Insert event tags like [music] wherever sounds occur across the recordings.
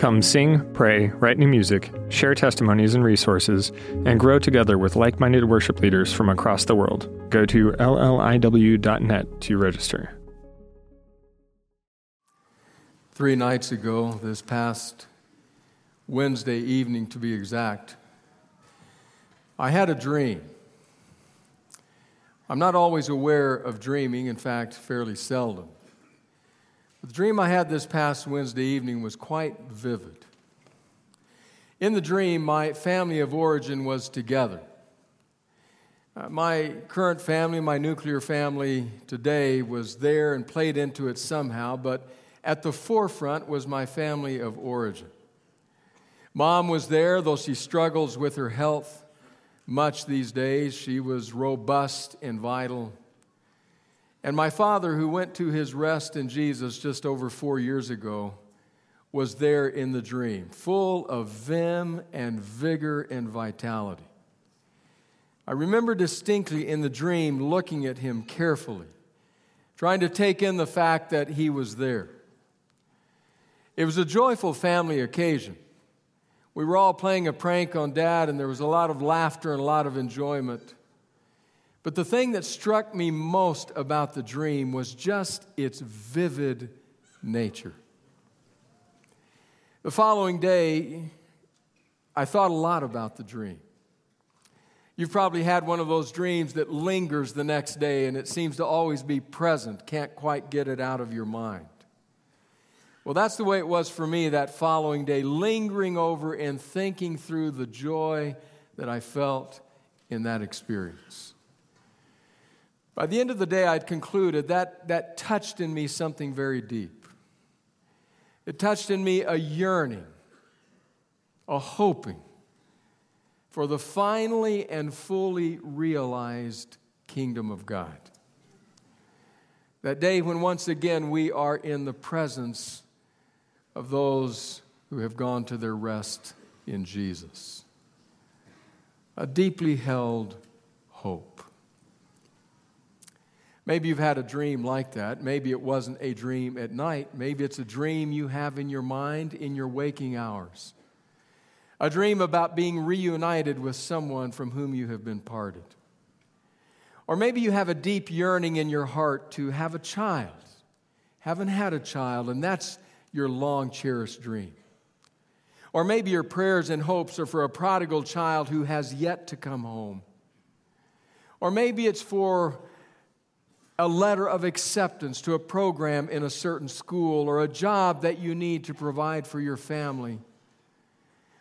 Come sing, pray, write new music, share testimonies and resources, and grow together with like minded worship leaders from across the world. Go to lliw.net to register. Three nights ago, this past Wednesday evening to be exact, I had a dream. I'm not always aware of dreaming, in fact, fairly seldom. The dream I had this past Wednesday evening was quite vivid. In the dream, my family of origin was together. Uh, my current family, my nuclear family today, was there and played into it somehow, but at the forefront was my family of origin. Mom was there, though she struggles with her health much these days. She was robust and vital. And my father, who went to his rest in Jesus just over four years ago, was there in the dream, full of vim and vigor and vitality. I remember distinctly in the dream looking at him carefully, trying to take in the fact that he was there. It was a joyful family occasion. We were all playing a prank on dad, and there was a lot of laughter and a lot of enjoyment. But the thing that struck me most about the dream was just its vivid nature. The following day, I thought a lot about the dream. You've probably had one of those dreams that lingers the next day and it seems to always be present, can't quite get it out of your mind. Well, that's the way it was for me that following day, lingering over and thinking through the joy that I felt in that experience. By the end of the day, I'd concluded that that touched in me something very deep. It touched in me a yearning, a hoping for the finally and fully realized kingdom of God. That day when once again we are in the presence of those who have gone to their rest in Jesus. A deeply held hope. Maybe you've had a dream like that. Maybe it wasn't a dream at night. Maybe it's a dream you have in your mind in your waking hours. A dream about being reunited with someone from whom you have been parted. Or maybe you have a deep yearning in your heart to have a child. Haven't had a child, and that's your long cherished dream. Or maybe your prayers and hopes are for a prodigal child who has yet to come home. Or maybe it's for a letter of acceptance to a program in a certain school or a job that you need to provide for your family.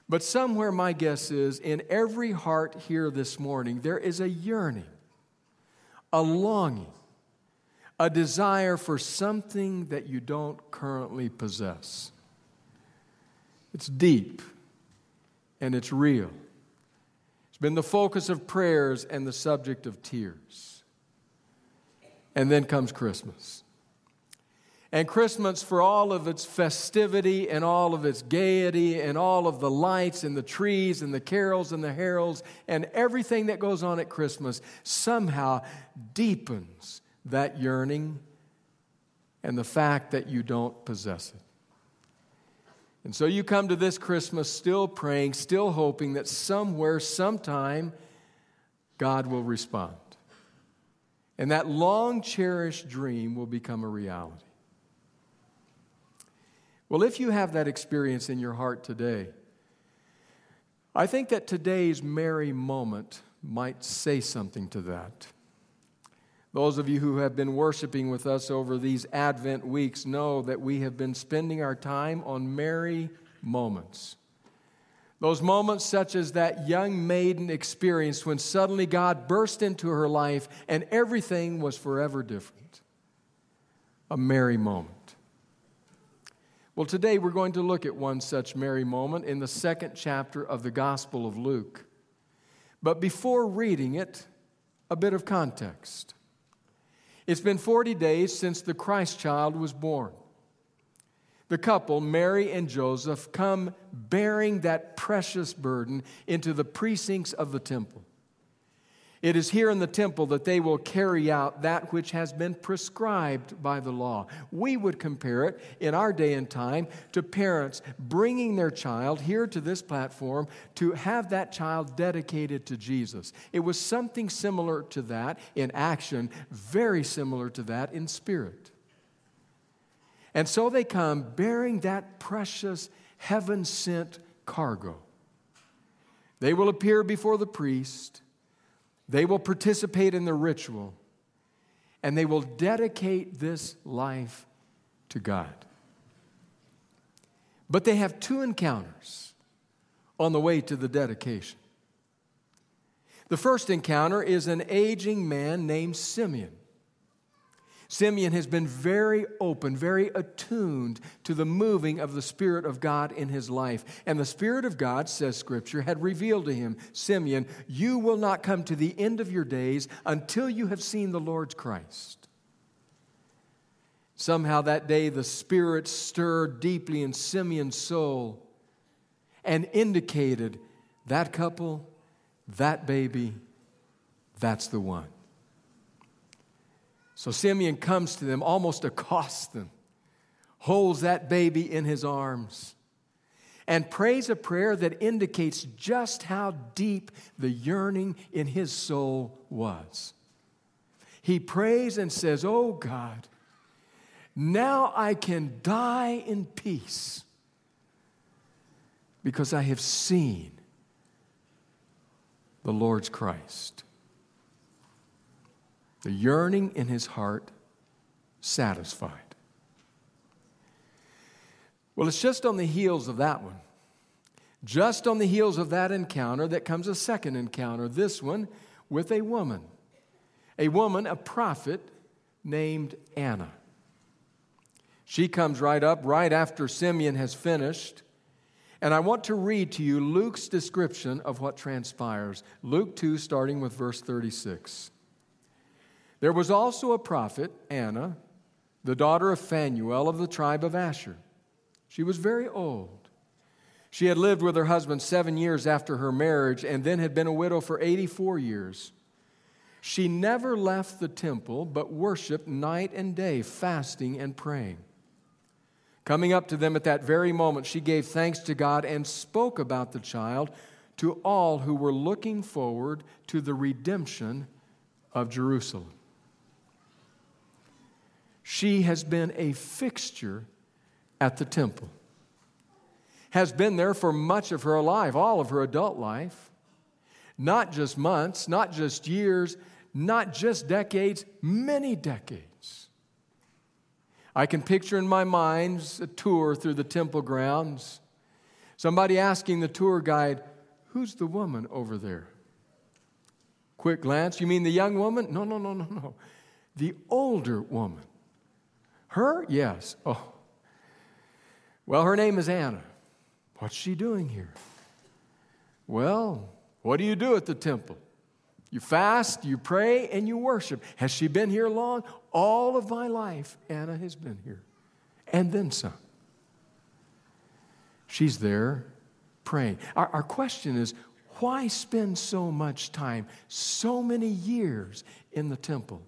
But somewhere, my guess is, in every heart here this morning, there is a yearning, a longing a desire for something that you don't currently possess. It's deep and it's real. It's been the focus of prayers and the subject of tears. And then comes Christmas. And Christmas, for all of its festivity and all of its gaiety and all of the lights and the trees and the carols and the heralds and everything that goes on at Christmas, somehow deepens that yearning and the fact that you don't possess it. And so you come to this Christmas still praying, still hoping that somewhere, sometime, God will respond. And that long cherished dream will become a reality. Well, if you have that experience in your heart today, I think that today's merry moment might say something to that. Those of you who have been worshiping with us over these Advent weeks know that we have been spending our time on merry moments. Those moments, such as that young maiden experienced when suddenly God burst into her life and everything was forever different. A merry moment. Well, today we're going to look at one such merry moment in the second chapter of the Gospel of Luke. But before reading it, a bit of context. It's been 40 days since the Christ child was born. The couple, Mary and Joseph, come bearing that precious burden into the precincts of the temple. It is here in the temple that they will carry out that which has been prescribed by the law. We would compare it in our day and time to parents bringing their child here to this platform to have that child dedicated to Jesus. It was something similar to that in action, very similar to that in spirit. And so they come bearing that precious heaven sent cargo. They will appear before the priest they will participate in the ritual and they will dedicate this life to God. But they have two encounters on the way to the dedication. The first encounter is an aging man named Simeon. Simeon has been very open, very attuned to the moving of the Spirit of God in his life. And the Spirit of God, says Scripture, had revealed to him, Simeon, you will not come to the end of your days until you have seen the Lord's Christ. Somehow that day, the Spirit stirred deeply in Simeon's soul and indicated that couple, that baby, that's the one. So Simeon comes to them, almost accosts them, holds that baby in his arms, and prays a prayer that indicates just how deep the yearning in his soul was. He prays and says, Oh God, now I can die in peace because I have seen the Lord's Christ the yearning in his heart satisfied. Well, it's just on the heels of that one, just on the heels of that encounter, that comes a second encounter, this one with a woman. A woman, a prophet named Anna. She comes right up right after Simeon has finished. And I want to read to you Luke's description of what transpires. Luke 2, starting with verse 36. There was also a prophet, Anna, the daughter of Phanuel of the tribe of Asher. She was very old. She had lived with her husband seven years after her marriage and then had been a widow for 84 years. She never left the temple but worshiped night and day, fasting and praying. Coming up to them at that very moment, she gave thanks to God and spoke about the child to all who were looking forward to the redemption of Jerusalem. She has been a fixture at the temple, has been there for much of her life, all of her adult life. Not just months, not just years, not just decades, many decades. I can picture in my mind a tour through the temple grounds, somebody asking the tour guide, Who's the woman over there? Quick glance, you mean the young woman? No, no, no, no, no. The older woman. Her? Yes. Oh. Well, her name is Anna. What's she doing here? Well, what do you do at the temple? You fast, you pray, and you worship. Has she been here long? All of my life, Anna has been here. And then some. She's there praying. Our, our question is why spend so much time, so many years in the temple?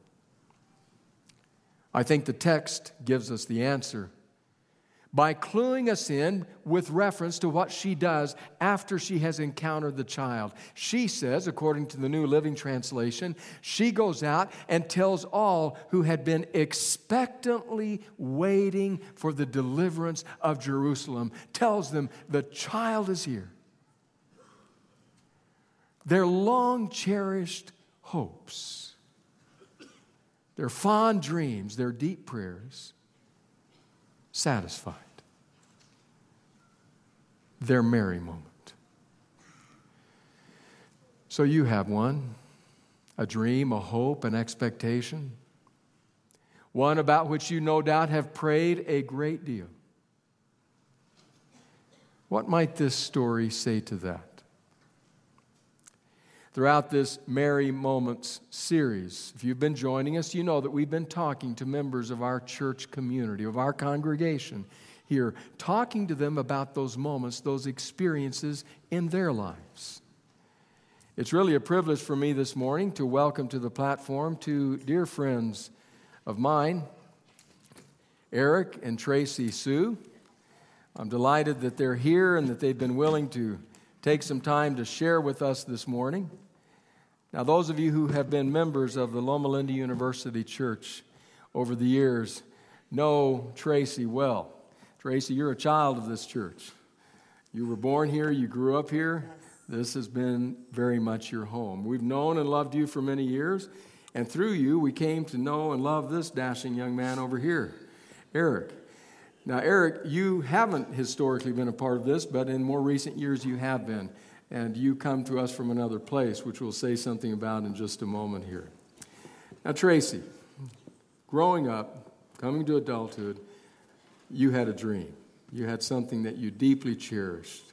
I think the text gives us the answer by cluing us in with reference to what she does after she has encountered the child. She says, according to the New Living Translation, she goes out and tells all who had been expectantly waiting for the deliverance of Jerusalem, tells them, the child is here. Their long cherished hopes their fond dreams, their deep prayers satisfied. Their merry moment. So you have one a dream, a hope, an expectation, one about which you no doubt have prayed a great deal. What might this story say to that? Throughout this Merry Moments series. If you've been joining us, you know that we've been talking to members of our church community, of our congregation here, talking to them about those moments, those experiences in their lives. It's really a privilege for me this morning to welcome to the platform two dear friends of mine, Eric and Tracy Sue. I'm delighted that they're here and that they've been willing to take some time to share with us this morning. Now, those of you who have been members of the Loma Linda University Church over the years know Tracy well. Tracy, you're a child of this church. You were born here, you grew up here. This has been very much your home. We've known and loved you for many years, and through you, we came to know and love this dashing young man over here, Eric. Now, Eric, you haven't historically been a part of this, but in more recent years you have been. And you come to us from another place, which we'll say something about in just a moment here. Now, Tracy, growing up, coming to adulthood, you had a dream. You had something that you deeply cherished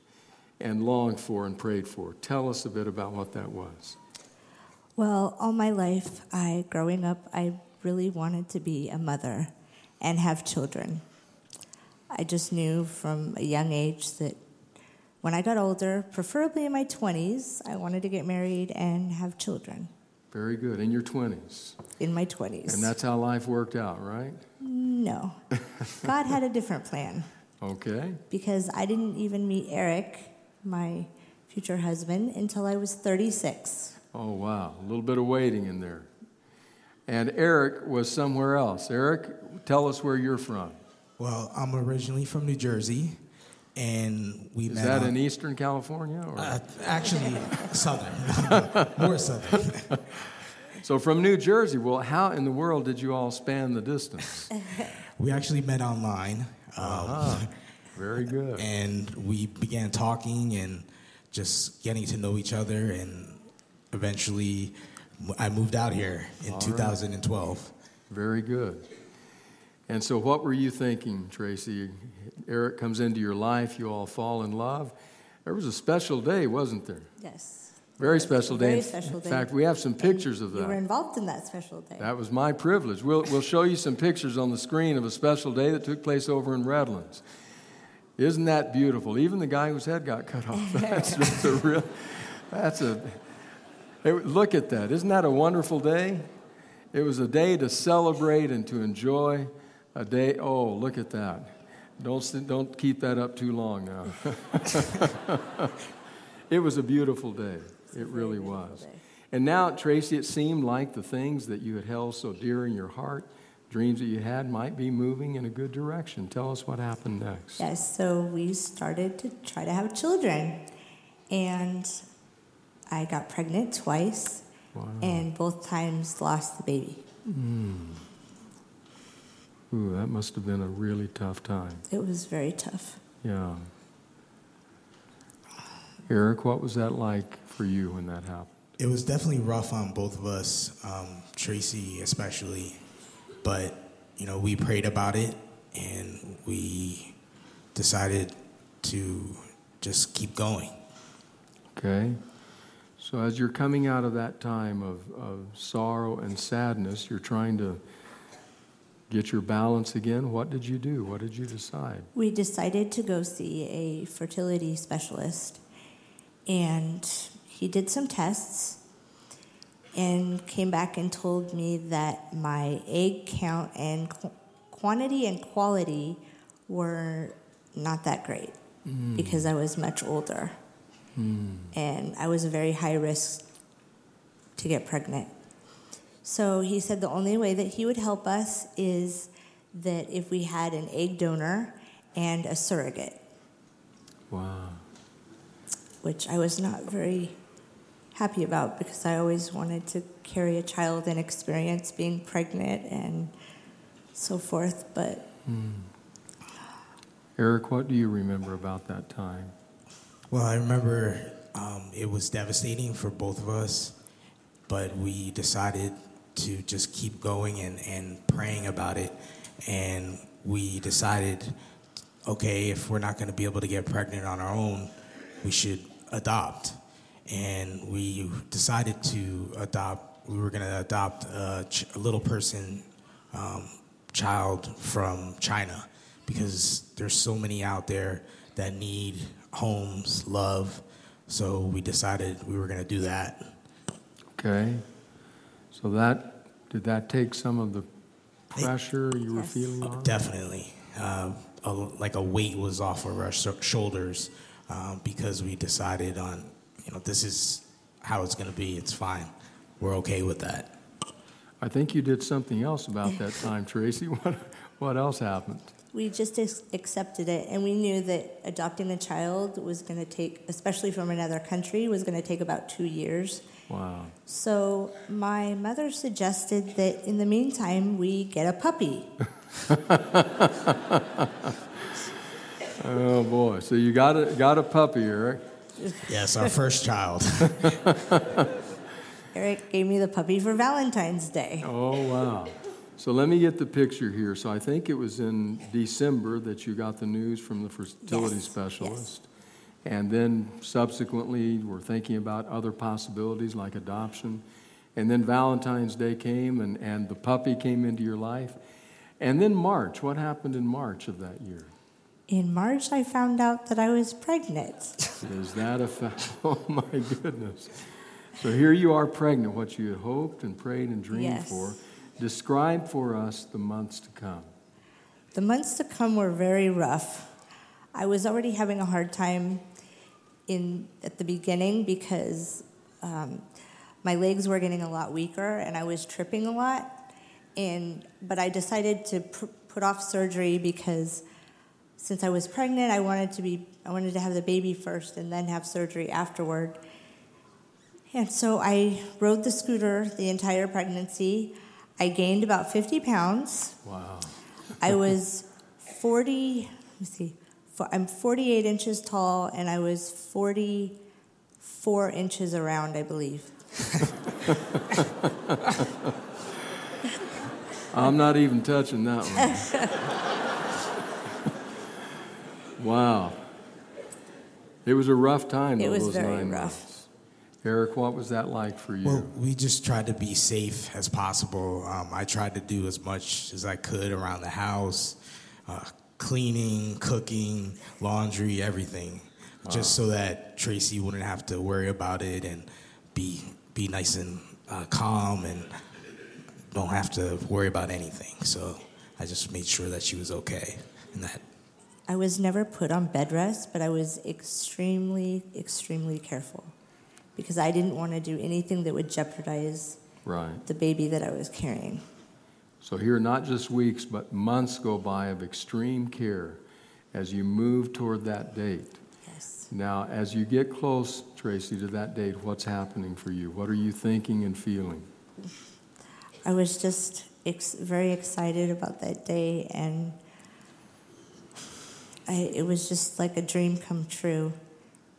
and longed for and prayed for. Tell us a bit about what that was. Well, all my life, I growing up, I really wanted to be a mother and have children. I just knew from a young age that when I got older, preferably in my 20s, I wanted to get married and have children. Very good. In your 20s. In my 20s. And that's how life worked out, right? No. God had a different plan. Okay. Because I didn't even meet Eric, my future husband, until I was 36. Oh, wow. A little bit of waiting in there. And Eric was somewhere else. Eric, tell us where you're from. Well, I'm originally from New Jersey, and we Is met. that on- in Eastern California? Or? Uh, actually, southern, [laughs] more southern. [laughs] so from New Jersey. Well, how in the world did you all span the distance? [laughs] We actually met online, um, Ah, very good. and we began talking and just getting to know each other, and eventually, I moved out here in All right. 2012. Very good. And so, what were you thinking, Tracy? Eric comes into your life, you all fall in love. There was a special day, wasn't there? Yes. Very special day. Very In special day. In fact, we have some pictures of that. You were involved in that special day. That was my privilege. We'll, we'll show you some pictures on the screen of a special day that took place over in Redlands. Isn't that beautiful? Even the guy whose head got cut off. [laughs] That's just a real, that's a, it- look at that. Isn't that a wonderful day? It was a day to celebrate and to enjoy. A day, oh, look at that. Don't, don't keep that up too long now. [laughs] it was a beautiful day. It really was. And now, Tracy, it seemed like the things that you had held so dear in your heart, dreams that you had, might be moving in a good direction. Tell us what happened next. Yes, so we started to try to have children. And I got pregnant twice, Wow. and both times lost the baby. Hmm. Ooh, that must have been a really tough time. It was very tough. Yeah. Eric, what was that like for you when that happened? It was definitely rough on both of us, um, Tracy especially. But you know, we prayed about it, and we decided to just keep going. Okay. So, as you're coming out of that time of, of sorrow and sadness, you're trying to get your balance again. What did you do? What did you decide? We decided to go see a fertility specialist, and he did some tests and came back and told me that my egg count and qu- quantity and quality were not that great hmm. because I was much older hmm. and I was a very high risk to get pregnant. So he said the only way that he would help us is that if we had an egg donor and a surrogate, Wow. which I was not very happy about because I always wanted to carry a child and experience being pregnant and so forth. But Eric, what do you remember about that time? Well, I remember um, it was devastating for both of us, but we decided to just keep going and, and praying about it. And we decided, okay, if we're not going to be able to get pregnant on our own, we should adopt. and we decided to adopt. We were going to adopt a, ch- a little person um, child from China because there's so many out there that need homes, love. So we decided we were going to do that. Okay. So that did that take some of the pressure you were Yes. feeling on? Definitely. Uh, a, like a weight was off of our sho- shoulders um, because we decided on, you know, this is how it's going to be. It's fine. We're okay with that. I think you did something else about that time, Tracy. [laughs] What what else happened? We just ex- accepted it, and we knew that adopting a child was going to take, especially from another country, was going to take about two years. Wow. So my mother suggested that in the meantime we get a puppy. [laughs] Oh boy. So you got a got a puppy, Eric. Yes, our first child. [laughs] Eric gave me the puppy for Valentine's Day. Oh wow. So let me get the picture here. So I think it was in December that you got the news from the fertility Yes, specialist. And then subsequently, we're thinking about other possibilities like adoption. And then Valentine's Day came and, and the puppy came into your life. And then March, what happened in March of that year? In March, I found out that I was pregnant. [laughs] Is that a fact? [laughs] Oh my goodness. So here you are pregnant, what you had hoped and prayed and dreamed Yes. for. Describe for us the months to come. The months to come were very rough. I was already having a hard time in at the beginning because um, my legs were getting a lot weaker and I was tripping a lot. And but I decided to pr- put off surgery because since I was pregnant, I wanted to be I wanted to have the baby first and then have surgery afterward. And so I rode the scooter the entire pregnancy. I gained about 50 pounds. Wow. I was 40, let me see, I'm 48 inches tall and I was 44 inches around, I believe. [laughs] I'm not even touching that one. wow. It was a rough time. It was those very nine rough. months. Eric, what was that like for you? Well, we just tried to be safe as possible. Um, I tried to do as much as I could around the house, uh, cleaning, cooking, laundry, everything, just so that Tracy wouldn't have to worry about it and be be nice and uh, calm and don't have to worry about anything. So I just made sure that she was okay and that I was never put on bed rest, but I was extremely, extremely careful because I didn't want to do anything that would jeopardize right. the baby that I was carrying. So here, not just weeks, but months go by of extreme care as you move toward that date. Yes. Now, as you get close, Tracy, to that date, what's happening for you? What are you thinking and feeling? I was just ex- very excited about that day, and I, it was just like a dream come true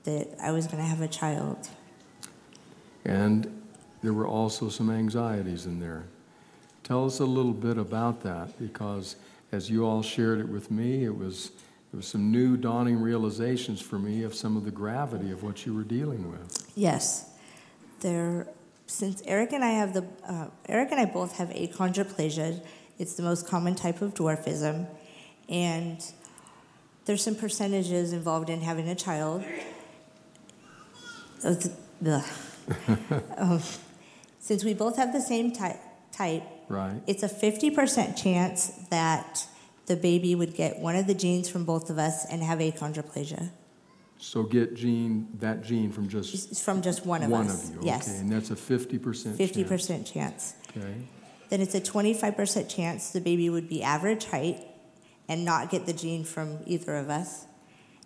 that I was going to have a child. And there were also some anxieties in there. Tell us a little bit about that because as you all shared it with me, it was, it was some new dawning realizations for me of some of the gravity of what you were dealing with. Yes, there. Since Eric and I have the uh, Eric and I both have achondroplasia, it's the most common type of dwarfism, and there's some percentages involved in having a child. [laughs] Um, since we both have the same type, type, Right? it's a 50% chance that the baby would get one of the genes from both of us and have achondroplasia. So get gene that gene from just from just one of one us. of you. Yes. Okay, and that's a fifty percent. Fifty percent chance. Okay. Then it's a twenty-five percent chance the baby would be average height and not get the gene from either of us.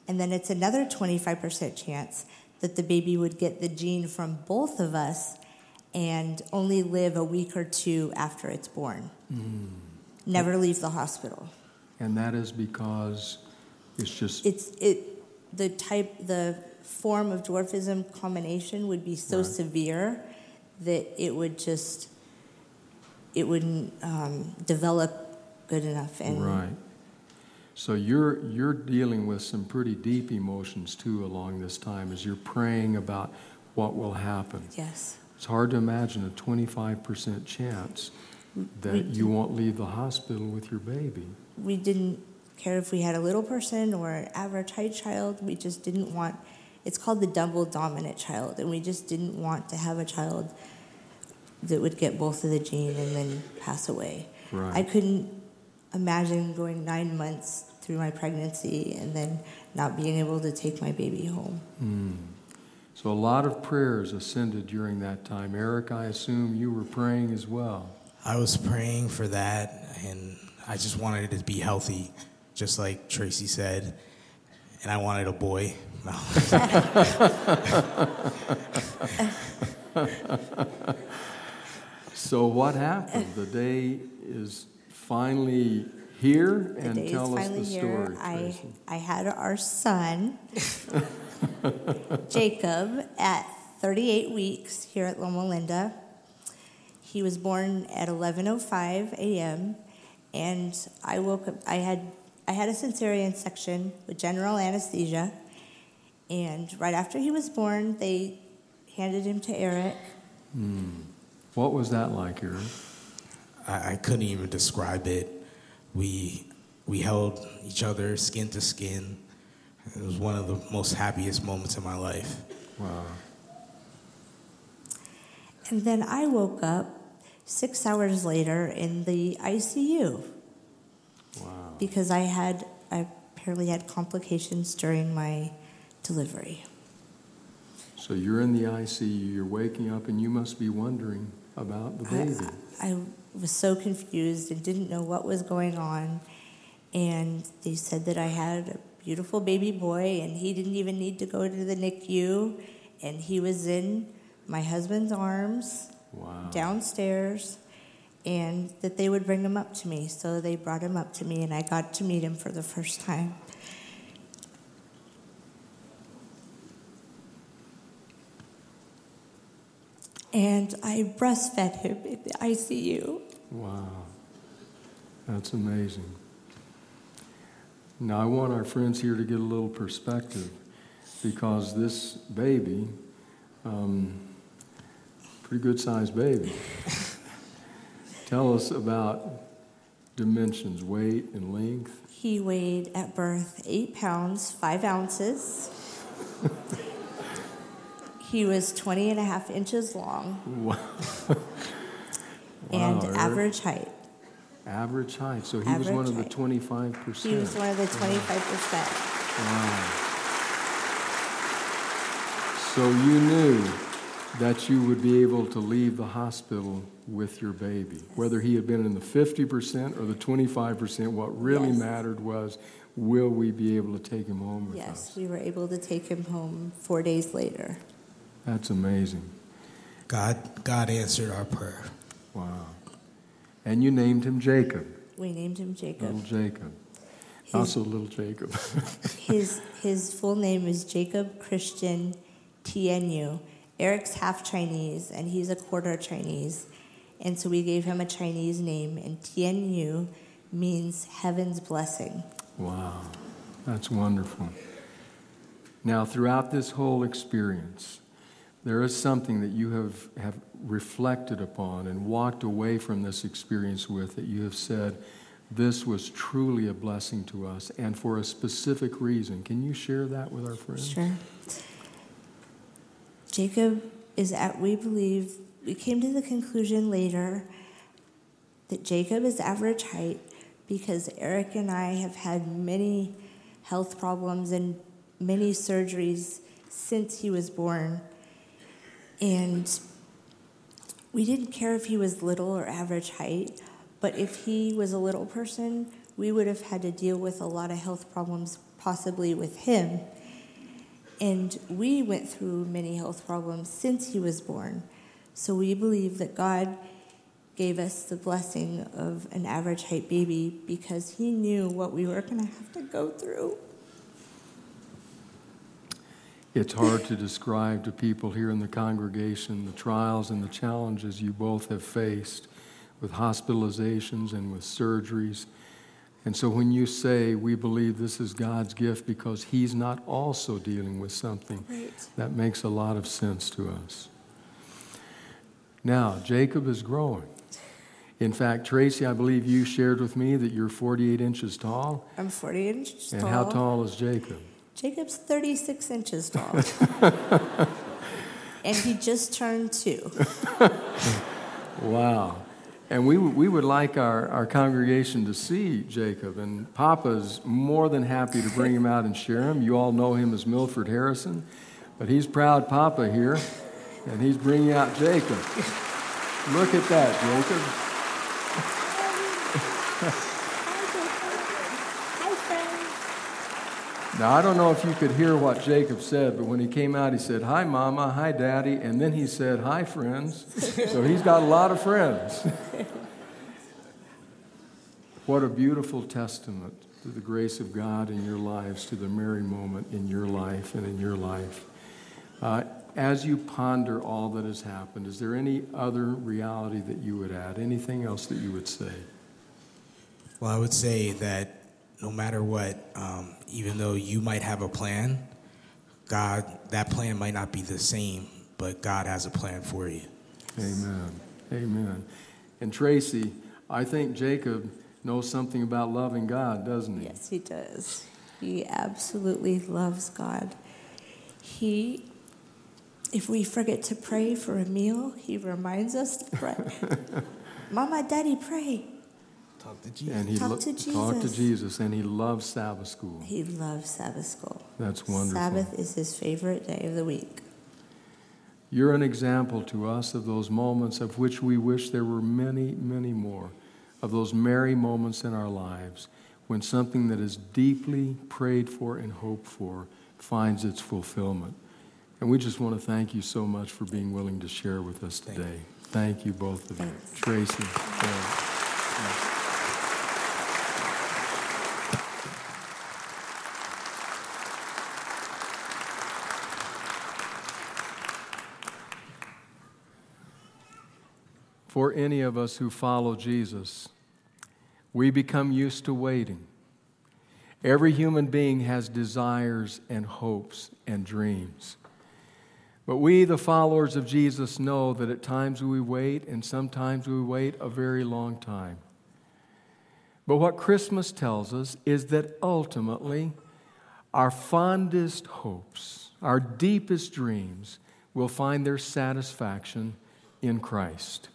And then it's another twenty-five percent chance that the baby would get the gene from both of us and only live a week or two after it's born. Never leave the hospital. And that is because it's just It's it the type the form of dwarfism combination would be so Right. severe that it would just it wouldn't um, develop good enough and right. So you're you're dealing with some pretty deep emotions too along this time as you're praying about what will happen. Yes. It's hard to imagine a 25% chance that you won't leave the hospital with your baby. We didn't care if we had a little person or an average height child. We just didn't want, it's called the double dominant child, and we just didn't want to have a child that would get both of the gene and then pass away. Right. I couldn't imagine going nine months through my pregnancy and then not being able to take my baby home. Hmm. So a lot of prayers ascended during that time. Eric, I assume you were praying as well. I was praying for that, and I just wanted it to be healthy, just like Tracy said. And I wanted a boy. No. [laughs] So what happened? The day is finally here, The and tell us the here. story. I, I had our son, [laughs] Jacob, at 38 weeks here at Loma Linda. He was born at 11:05 a.m. and I woke up. I had I had a cesarean section with general anesthesia, and right after he was born, they handed him to Eric. Hmm. What was that like, Eric? I, I couldn't even describe it. We we held each other skin to skin. It was one of the most happiest moments in my life. Wow. And then I woke up six hours later in the ICU. Wow. because I had I apparently had complications during my delivery. So you're in the ICU, you're waking up, and you must be wondering about the I, baby. I was so confused and didn't know what was going on. And they said that I had a beautiful baby boy, and he didn't even need to go to the NICU, and he was in my husband's arms Wow. downstairs, and that they would bring him up to me. So they brought him up to me, and I got to meet him for the first time. And I breastfed him in the ICU. Wow. That's amazing. Now, I want our friends here to get a little perspective because this baby, um, pretty good sized baby. [laughs] Tell us about dimensions, weight, and length. He weighed at birth eight pounds, five ounces. [laughs] he was 20 and a half inches long Wow. [laughs] and Wow, average height. Average height. So he was one of the 25%. He was one of the 25%. Wow. So you knew that you would be able to leave the hospital with your baby. Whether he had been in the 50% or the 25%, what really Yes. mattered was will we be able to take him home with Yes, us? we were able to take him home four days later. That's amazing. God God answered our prayer. Wow. And you named him Jacob, We named him Jacob. little Jacob. His, Also, little Jacob. [laughs] his, his full name is Jacob Christian Tianyu. Eric's half Chinese, and he's a quarter Chinese. And so we gave him a Chinese name, and Tianyu means heaven's blessing. Wow, that's wonderful. Now, throughout this whole experience, there is something that you have, have reflected upon and walked away from this experience with that you have said, this was truly a blessing to us and for a specific reason. Can you share that with our friends? Sure. Jacob is at, we believe, we came to the conclusion later that Jacob is average height because Eric and I have had many health problems and many surgeries since he was born. And we didn't care if he was little or average height, but if he was a little person, we would have had to deal with a lot of health problems, possibly with him. And we went through many health problems since he was born. So we believe that God gave us the blessing of an average height baby because he knew what we were going to have to go through. It's hard to describe to people here in the congregation the trials and the challenges you both have faced with hospitalizations and with surgeries. And so when you say we believe this is God's gift because He's not also dealing with something, Right. that makes a lot of sense to us. Now, Jacob is growing. In fact, Tracy, I believe you shared with me that you're 48 inches tall. I'm 40 inches And tall. And how tall is Jacob? Jacob's 36 inches tall. [laughs] and he just turned two. [laughs] Wow. And we, we would like our, our congregation to see Jacob. And Papa's more than happy to bring him out and share him. You all know him as Milford Harrison. But he's proud Papa here, and he's bringing out Jacob. Look at that, Jacob. [laughs] Hi, friend. Now, I don't know if you could hear what Jacob said, but when he came out, he said, Hi, Mama. Hi, Daddy. And then he said, Hi, friends. So he's got a lot of friends. [laughs] what a beautiful testament to the grace of God in your lives, to the merry moment in your life and in your life. Uh, as you ponder all that has happened, is there any other reality that you would add? Anything else that you would say? Well, I would say that no matter what, um, even though you might have a plan, God, that plan might not be the same, but God has a plan for you. Amen. Amen. And Tracy, I think Jacob knows something about loving God, doesn't he? Yes, he does. He absolutely loves God. He, if we forget to pray for a meal, he reminds us to pray. [laughs] Mama, Daddy, pray. Talk to Jesus. And he Talk lo- to talked to Jesus. Jesus, and he loves Sabbath school. He loves Sabbath school. That's wonderful. Sabbath is his favorite day of the week. You're an example to us of those moments of which we wish there were many, many more, of those merry moments in our lives when something that is deeply prayed for and hoped for finds its fulfillment. And we just want to thank you so much for being willing to share with us Thank today. Thank you, both of you. Thanks. Tracy. thanks. For any of us who follow Jesus, we become used to waiting. Every human being has desires and hopes and dreams. But we, the followers of Jesus, know that at times we wait, and sometimes we wait a very long time. But what Christmas tells us is that ultimately, our fondest hopes, our deepest dreams, will find their satisfaction in Christ.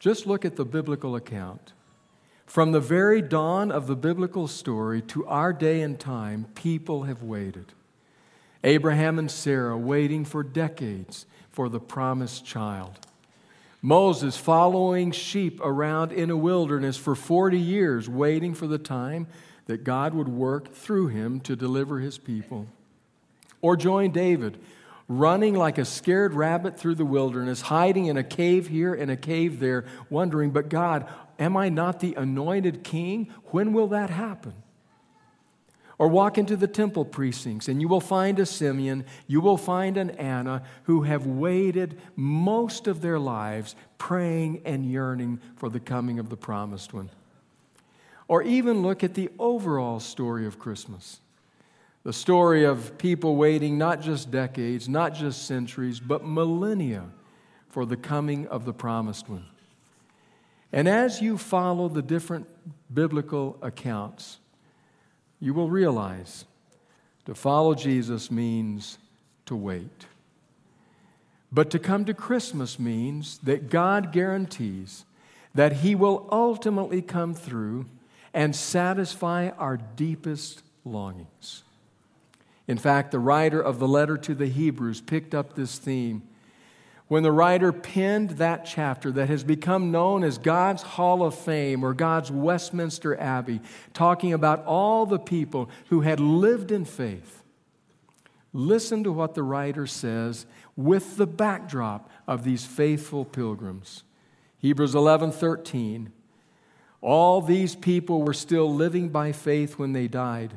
Just look at the biblical account. From the very dawn of the biblical story to our day and time, people have waited. Abraham and Sarah waiting for decades for the promised child. Moses following sheep around in a wilderness for 40 years, waiting for the time that God would work through him to deliver his people. Or join David, running like a scared rabbit through the wilderness, hiding in a cave here and a cave there, wondering, but God, am I not the anointed king? When will that happen? Or walk into the temple precincts, and you will find a Simeon, you will find an Anna who have waited most of their lives praying and yearning for the coming of the promised one. Or even look at the overall story of Christmas the story of people waiting not just decades, not just centuries, but millennia for the coming of the promised one. And as you follow the different biblical accounts, you will realize to follow Jesus means to wait. But to come to Christmas means that God guarantees that He will ultimately come through and satisfy our deepest longings. In fact, the writer of the letter to the Hebrews picked up this theme when the writer penned that chapter that has become known as God's Hall of Fame or God's Westminster Abbey, talking about all the people who had lived in faith. Listen to what the writer says with the backdrop of these faithful pilgrims. Hebrews 11 13. All these people were still living by faith when they died.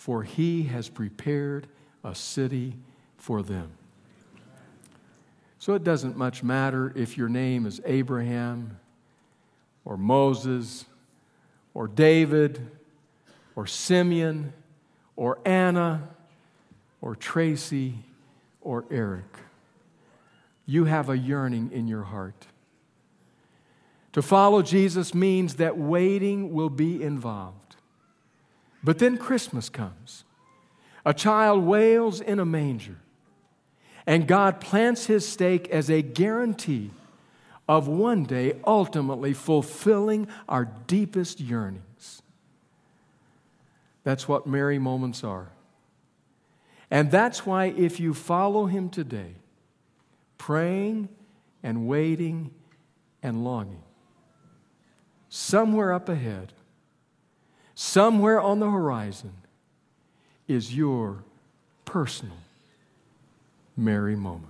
for he has prepared a city for them. So it doesn't much matter if your name is Abraham or Moses or David or Simeon or Anna or Tracy or Eric. You have a yearning in your heart. To follow Jesus means that waiting will be involved. But then Christmas comes. A child wails in a manger, and God plants his stake as a guarantee of one day ultimately fulfilling our deepest yearnings. That's what merry moments are. And that's why, if you follow Him today, praying and waiting and longing, somewhere up ahead, somewhere on the horizon, is your personal merry moment.